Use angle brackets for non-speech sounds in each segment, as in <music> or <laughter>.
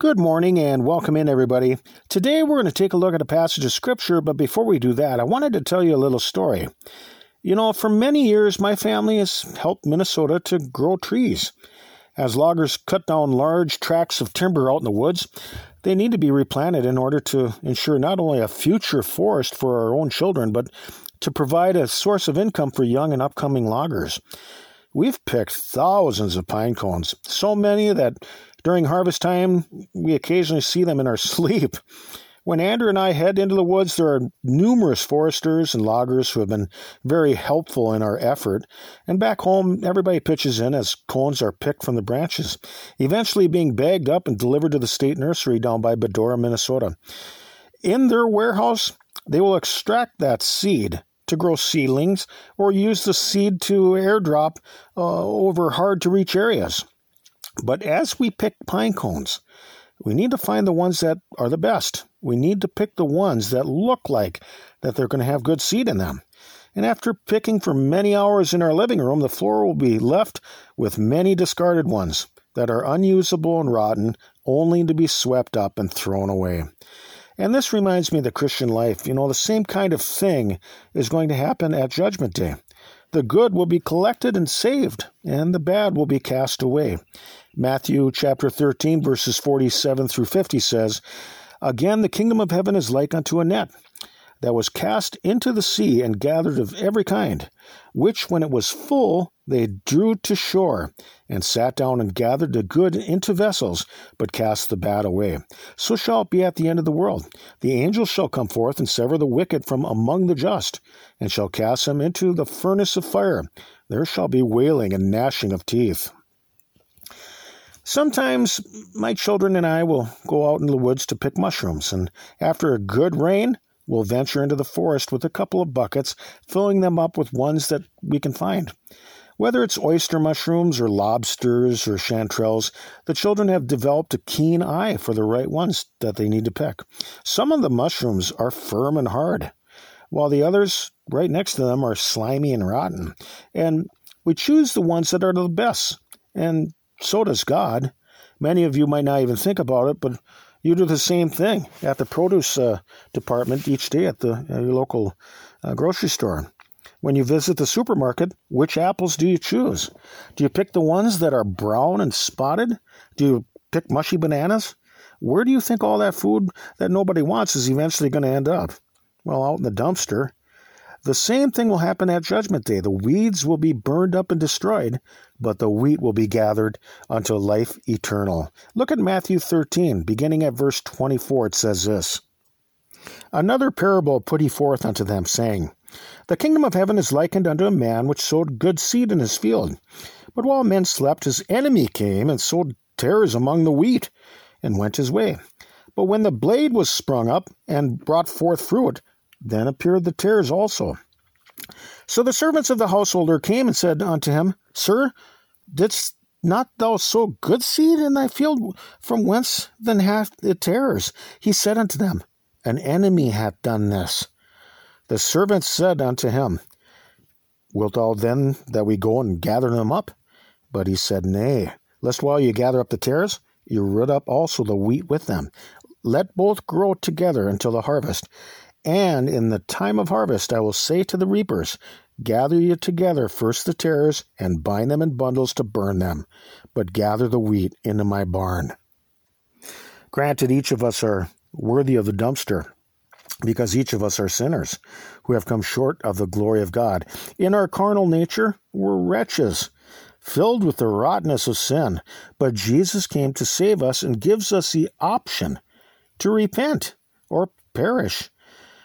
Good morning and welcome in, everybody. Today we're going to take a look at a passage of Scripture, but before we do that, I wanted to tell you a little story. You know, for many years, my family has helped Minnesota to grow trees. As loggers cut down large tracts of timber out in the woods, they need to be replanted in order to ensure not only a future forest for our own children, but to provide a source of income for young and upcoming loggers. We've picked thousands of pine cones, so many that during harvest time we occasionally see them in our <laughs> sleep. When Andrew and I head into the woods, there are numerous foresters and loggers who have been very helpful in our effort. And back home, everybody pitches in as cones are picked from the branches, eventually being bagged up and delivered to the state nursery down by Badoura, Minnesota. In their warehouse, they will extract that seed to grow seedlings or use the seed to airdrop uh, over hard to reach areas. But as we pick pine cones, we need to find the ones that are the best. We need to pick the ones that look like that they're going to have good seed in them. And after picking for many hours in our living room, the floor will be left with many discarded ones that are unusable and rotten, only to be swept up and thrown away. And this reminds me of the Christian life. You know, the same kind of thing is going to happen at Judgment Day. The good will be collected and saved, and the bad will be cast away. Matthew chapter 13, verses 47 through 50 says, Again, the kingdom of heaven is like unto a net that was cast into the sea and gathered of every kind, which when it was full they drew to shore, and sat down and gathered the good into vessels, but cast the bad away. So shall it be at the end of the world. The angels shall come forth and sever the wicked from among the just, and shall cast them into the furnace of fire. There shall be wailing and gnashing of teeth. Sometimes my children and I will go out in the woods to pick mushrooms, and after a good rain, we'll venture into the forest with a couple of buckets, filling them up with ones that we can find. Whether it's oyster mushrooms or lobsters or chanterelles, the children have developed a keen eye for the right ones that they need to pick. Some of the mushrooms are firm and hard, while the others right next to them are slimy and rotten. And we choose the ones that are the best. And so does God. Many of you might not even think about it, but you do the same thing at the produce uh, department each day at the uh, your local uh, grocery store. When you visit the supermarket, which apples do you choose? Do you pick the ones that are brown and spotted? Do you pick mushy bananas? Where do you think all that food that nobody wants is eventually going to end up? Well, out in the dumpster. The same thing will happen at Judgment Day. The weeds will be burned up and destroyed, but the wheat will be gathered unto life eternal. Look at Matthew 13, beginning at verse 24. It says this Another parable put he forth unto them, saying, The kingdom of heaven is likened unto a man which sowed good seed in his field. But while men slept, his enemy came and sowed tares among the wheat, and went his way. But when the blade was sprung up and brought forth fruit, then appeared the tares also. So the servants of the householder came and said unto him, Sir, didst not thou sow good seed in thy field? From whence then hath it tares? He said unto them, An enemy hath done this. The servants said unto him, Wilt thou then that we go and gather them up? But he said, Nay, lest while you gather up the tares, you root up also the wheat with them. Let both grow together until the harvest. And in the time of harvest I will say to the reapers, Gather you together first the tares, and bind them in bundles to burn them, but gather the wheat into my barn. Granted, each of us are worthy of the dumpster, because each of us are sinners who have come short of the glory of God. In our carnal nature, we're wretches, filled with the rottenness of sin, but Jesus came to save us and gives us the option to repent or perish.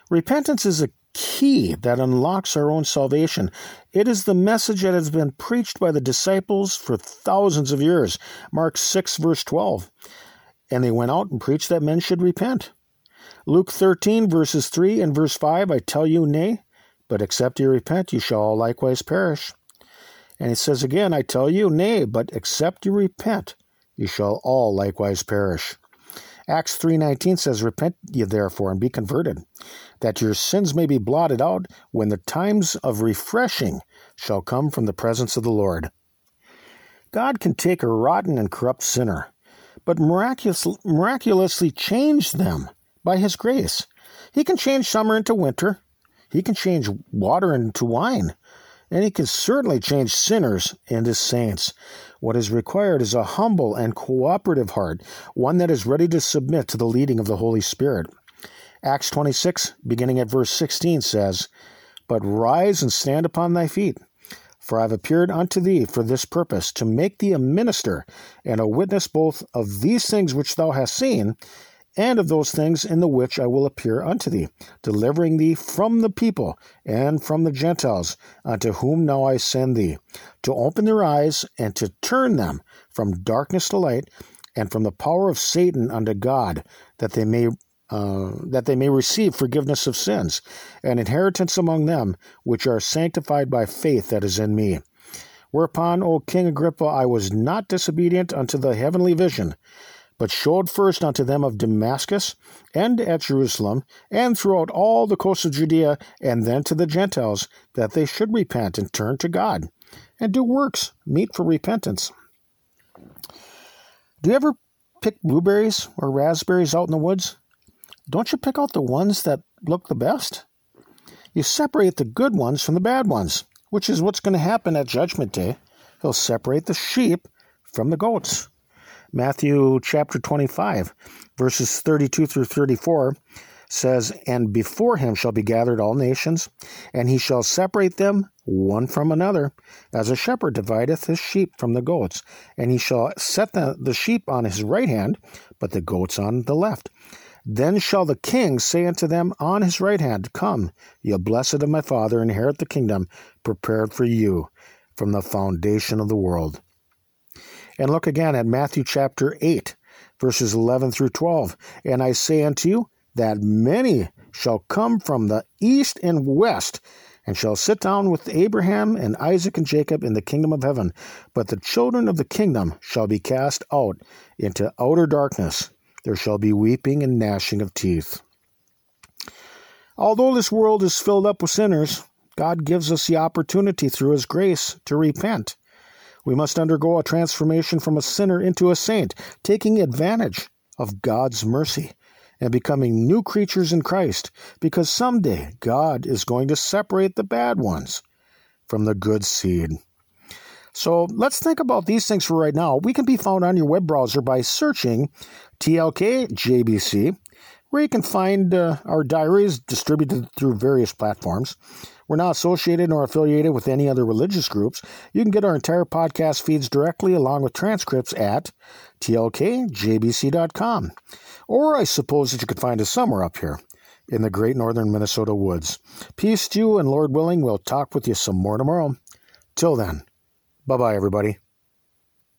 Repentance is a key that unlocks our own salvation. It is the message that has been preached by the disciples for thousands of years. Mark 6, verse 12. And they went out and preached that men should repent. Luke 13, verses 3 and verse 5 I tell you, nay, but except you repent, you shall all likewise perish. And it says again, I tell you, nay, but except you repent, you shall all likewise perish. Acts 3:19 says repent ye therefore and be converted that your sins may be blotted out when the times of refreshing shall come from the presence of the Lord. God can take a rotten and corrupt sinner but miraculous, miraculously change them by His grace. He can change summer into winter. He can change water into wine. And He can certainly change sinners into saints. What is required is a humble and cooperative heart, one that is ready to submit to the leading of the Holy Spirit. Acts 26, beginning at verse 16, says, But rise and stand upon thy feet for I have appeared unto thee for this purpose, to make thee a minister and a witness both of these things which thou hast seen, and of those things in the which I will appear unto thee, delivering thee from the people and from the Gentiles, unto whom now I send thee, to open their eyes and to turn them from darkness to light, and from the power of Satan unto God, that they may uh, that they may receive forgiveness of sins, and inheritance among them which are sanctified by faith that is in me. Whereupon, O King Agrippa, I was not disobedient unto the heavenly vision, but showed first unto them of Damascus, and at Jerusalem, and throughout all the coasts of Judea, and then to the Gentiles, that they should repent and turn to God, and do works meet for repentance. Do you ever pick blueberries or raspberries out in the woods? don't you pick out the ones that look the best? You separate the good ones from the bad ones, which is what's going to happen at Judgment Day. He'll separate the sheep from the goats. Matthew chapter 25, verses 32 through 34 says, And before him shall be gathered all nations, and he shall separate them one from another, as a shepherd divideth his sheep from the goats. And he shall set the, the sheep on his right hand, but the goats on the left. Then shall the king say unto them on his right hand, Come, ye blessed of my Father, inherit the kingdom prepared for you from the foundation of the world. And look again at Matthew chapter 8, verses 11 through 12. And I say unto you that many shall come from the east and west and shall sit down with Abraham and Isaac and Jacob in the kingdom of heaven. But the children of the kingdom shall be cast out into outer darkness there shall be weeping and gnashing of teeth. Although this world is filled up with sinners, God gives us the opportunity through His grace to repent. We must undergo a transformation from a sinner into a saint, taking advantage of God's mercy and becoming new creatures in Christ, because someday God is going to separate the bad ones from the good seed. So let's think about these things for right now. We can be found on your web browser by searching TLKJBC, where you can find uh, our diaries distributed through various platforms. We're not associated nor affiliated with any other religious groups. You can get our entire podcast feeds directly along with transcripts at tlkjbc.com. Or I suppose that you could find us somewhere up here in the great northern Minnesota woods. Peace to you, and Lord willing, we'll talk with you some more tomorrow. Till then. Bye bye, everybody.